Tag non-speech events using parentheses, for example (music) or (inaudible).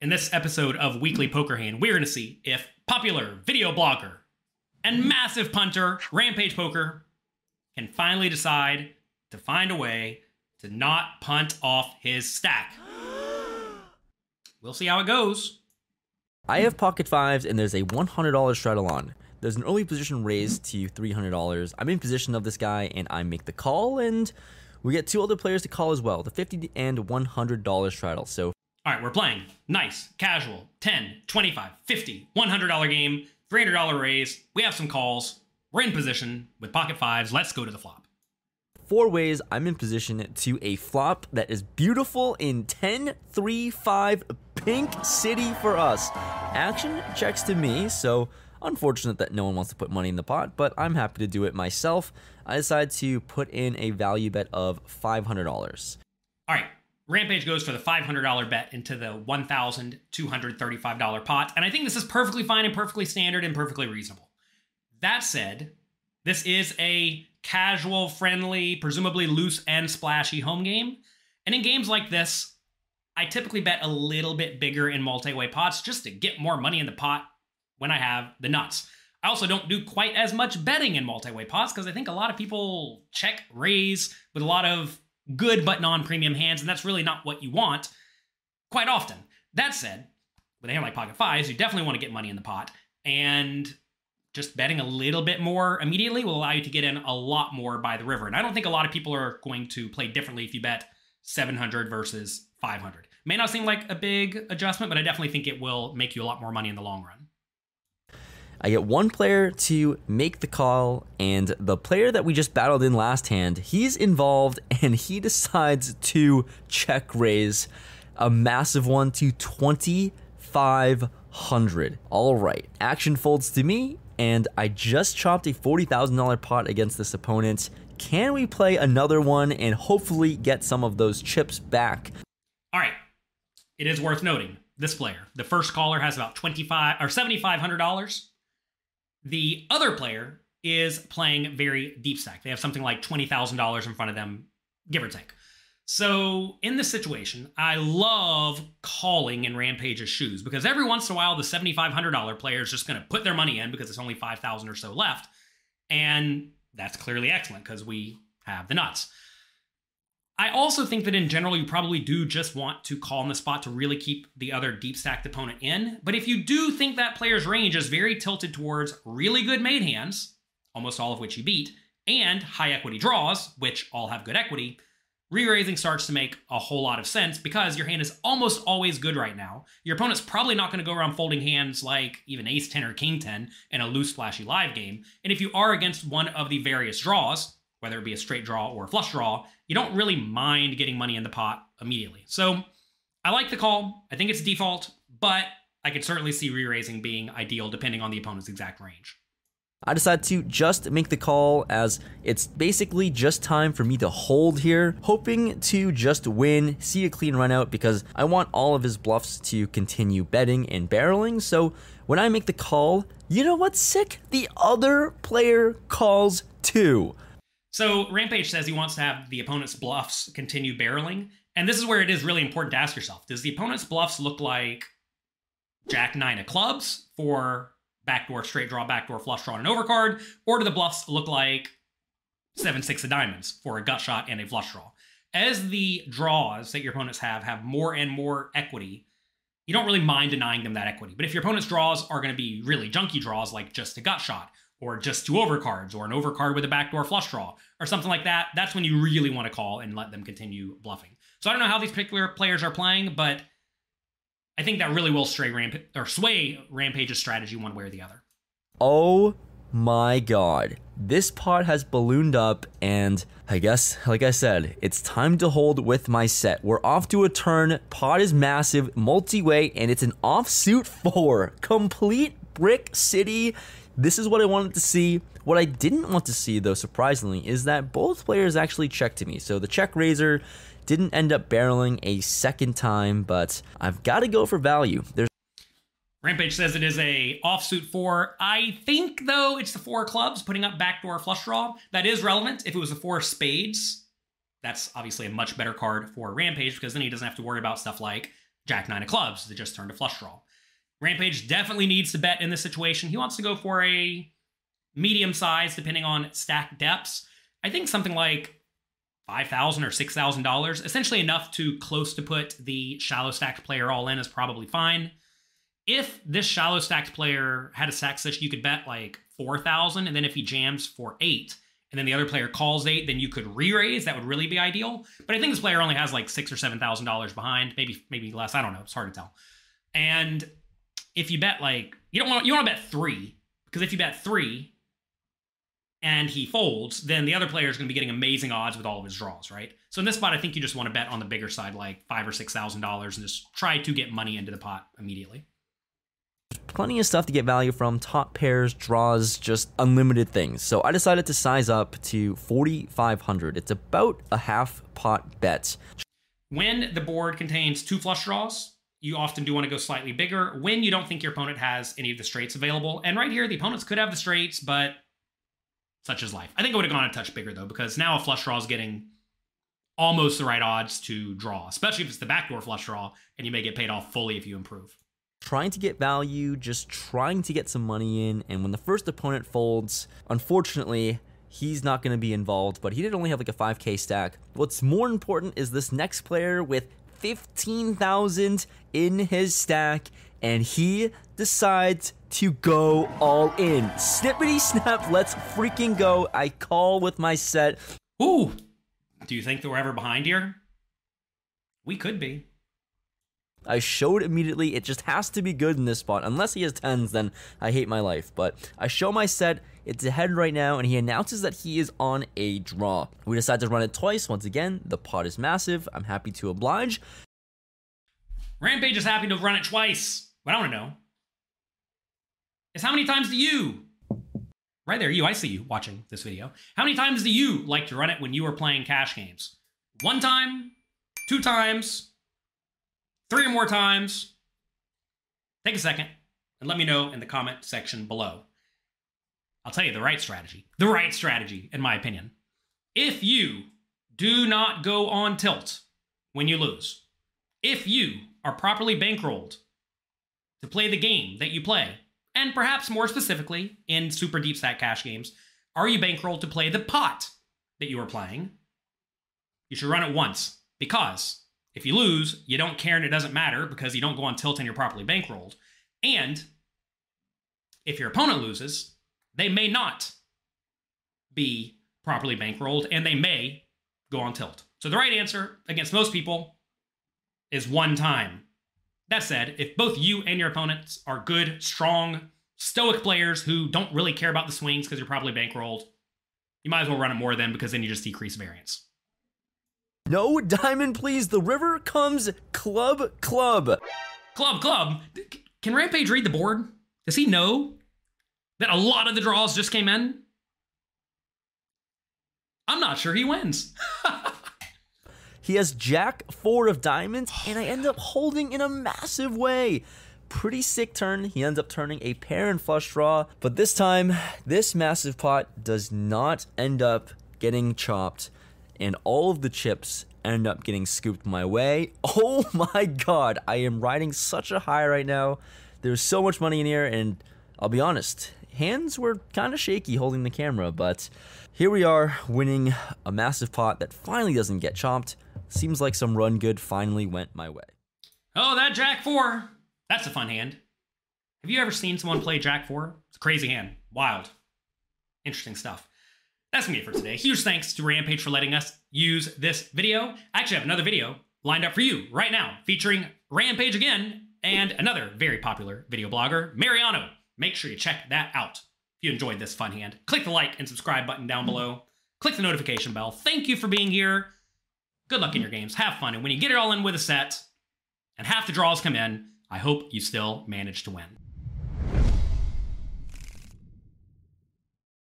In this episode of Weekly Poker Hand, we're going to see if popular video blogger and massive punter Rampage Poker can finally decide to find a way to not punt off his stack. (gasps) We'll see how it goes. I have pocket fives and there's a $100 straddle on. There's an early position raise to $300. I'm in position of this guy and I make the call and we get two other players to call as well, the 50 and $100 straddle. So all right, we're playing. Nice, casual, 10, 25, 50, $100 game, $300 raise. We have some calls. We're in position with pocket fives. Let's go to the flop. Four ways I'm in position to a flop that is beautiful in 10 3 5 Pink City for us. Action checks to me, so unfortunate that no one wants to put money in the pot, but I'm happy to do it myself. I decide to put in a value bet of $500. All right, Rampage goes for the $500 bet into the $1,235 pot. And I think this is perfectly fine and perfectly standard and perfectly reasonable. That said, this is a casual, friendly, presumably loose and splashy home game. And in games like this, I typically bet a little bit bigger in multi way pots just to get more money in the pot when I have the nuts. I also don't do quite as much betting in multi way pots because I think a lot of people check raise with a lot of good but non premium hands, and that's really not what you want quite often. That said, with a hand like Pocket Fives, you definitely want to get money in the pot, and just betting a little bit more immediately will allow you to get in a lot more by the river. And I don't think a lot of people are going to play differently if you bet 700 versus 500. May not seem like a big adjustment, but I definitely think it will make you a lot more money in the long run. I get one player to make the call, and the player that we just battled in last hand, he's involved (laughs) and he decides to check raise a massive one to 2,500. All right, action folds to me, and I just chopped a $40,000 pot against this opponent. Can we play another one and hopefully get some of those chips back? All right, it is worth noting this player, the first caller, has about 25 or $7,500 the other player is playing very deep stack. They have something like $20,000 in front of them, give or take. So in this situation, I love calling in Rampage's shoes because every once in a while, the $7,500 player is just going to put their money in because it's only 5,000 or so left. And that's clearly excellent because we have the nuts. I also think that in general, you probably do just want to call in the spot to really keep the other deep stacked opponent in. But if you do think that player's range is very tilted towards really good made hands, almost all of which you beat, and high equity draws, which all have good equity, re-raising starts to make a whole lot of sense because your hand is almost always good right now. Your opponent's probably not going to go around folding hands like even ace 10 or king 10 in a loose flashy live game. And if you are against one of the various draws, whether it be a straight draw or a flush draw, you don't really mind getting money in the pot immediately. So I like the call. I think it's default, but I could certainly see re-raising being ideal depending on the opponent's exact range. I decided to just make the call as it's basically just time for me to hold here, hoping to just win, see a clean run out because I want all of his bluffs to continue betting and barreling. So when I make the call, you know what's sick? The other player calls too. So Rampage says he wants to have the opponent's bluffs continue barreling. And this is where it is really important to ask yourself Does the opponent's bluffs look like Jack nine of clubs for backdoor straight draw, backdoor flush draw, and an overcard? Or do the bluffs look like seven six of diamonds for a gut shot and a flush draw? As the draws that your opponents have have more and more equity, you don't really mind denying them that equity. But if your opponent's draws are going to be really junky draws like just a gut shot or just two overcards, or an overcard with a backdoor flush draw, or something like that, that's when you really want to call and let them continue bluffing. So I don't know how these particular players are playing, but I think that really will stray ramp or sway Rampage's strategy one way or the other. Oh my god. This pot has ballooned up, and I guess, like I said, it's time to hold with my set. We're off to a turn. Pot is massive, multi way, and it's an offsuit four. Complete Brick City this is what I wanted to see. What I didn't want to see, though, surprisingly, is that both players actually checked to me. So the check raiser didn't end up barreling a second time, but I've got to go for value. There's Rampage says it is a offsuit four. I think though it's the four clubs putting up backdoor flush draw. That is relevant. If it was a four spades, that's obviously a much better card for Rampage because then he doesn't have to worry about stuff like Jack nine of clubs that just turned a flush draw. Rampage definitely needs to bet in this situation. He wants to go for a medium size, depending on stack depths. I think something like five thousand or six thousand dollars, essentially enough to close to put the shallow stacked player all in is probably fine. If this shallow stacked player had a stack such you could bet like four thousand, and then if he jams for eight, and then the other player calls eight, then you could re-raise. That would really be ideal. But I think this player only has like six or seven thousand dollars behind, maybe maybe less. I don't know. It's hard to tell. And if you bet like you don't want you want to bet three because if you bet three and he folds, then the other player is going to be getting amazing odds with all of his draws, right? So in this spot, I think you just want to bet on the bigger side, like five or six thousand dollars, and just try to get money into the pot immediately. Plenty of stuff to get value from top pairs, draws, just unlimited things. So I decided to size up to 4,500. It's about a half pot bet. When the board contains two flush draws, you often do want to go slightly bigger when you don't think your opponent has any of the straights available. And right here, the opponents could have the straights, but such is life. I think I would have gone a touch bigger though, because now a flush draw is getting almost the right odds to draw, especially if it's the backdoor flush draw, and you may get paid off fully if you improve. Trying to get value, just trying to get some money in, and when the first opponent folds, unfortunately, he's not going to be involved, but he did only have like a 5k stack. What's more important is this next player with 15,000 in his stack, and he decides to go all in. Snippity snap, let's freaking go. I call with my set. Ooh, do you think that we're ever behind here? We could be. I showed immediately. It just has to be good in this spot. Unless he has tens, then I hate my life. But I show my set. It's ahead right now, and he announces that he is on a draw. We decide to run it twice. Once again, the pot is massive. I'm happy to oblige. Rampage is happy to run it twice. What I want to know is how many times do you, right there, you, I see you watching this video, how many times do you like to run it when you are playing cash games? One time, two times, three or more times? Take a second and let me know in the comment section below. I'll tell you the right strategy. The right strategy, in my opinion. If you do not go on tilt when you lose, if you are properly bankrolled to play the game that you play, and perhaps more specifically in super deep stack cash games, are you bankrolled to play the pot that you are playing? You should run it once because if you lose, you don't care and it doesn't matter because you don't go on tilt and you're properly bankrolled. And if your opponent loses, they may not be properly bankrolled and they may go on tilt. So the right answer against most people is one time. That said, if both you and your opponents are good, strong, stoic players who don't really care about the swings because you're probably bankrolled, you might as well run it more then because then you just decrease variance. No diamond, please. The river comes club, club. Club, club. Can Rampage read the board? Does he know that a lot of the draws just came in? I'm not sure he wins. (laughs) he has Jack four of diamonds, and I end up holding in a massive way. Pretty sick turn. He ends up turning a pair and flush draw, but this time, this massive pot does not end up getting chopped, and all of the chips end up getting scooped my way. (laughs) Oh my god, I am riding such a high right now. There's so much money in here, and I'll be honest, hands were kind of shaky holding the camera, but here we are winning a massive pot that finally doesn't get chopped. Seems like some run good finally went my way. Oh, that Jack 4. That's a fun hand. Have you ever seen someone play Jack 4? It's a crazy hand. Wild. Interesting stuff. That's gonna be it for today. Huge thanks to Rampage for letting us use this video. I actually have another video lined up for you right now featuring Rampage again and another very popular video blogger, Mariano. Make sure you check that out. If you enjoyed this fun hand, click the like and subscribe button down below. Click the notification bell. Thank you for being here. Good luck in your games. Have fun. And when you get it all in with a set and half the draws come in, I hope you still manage to win.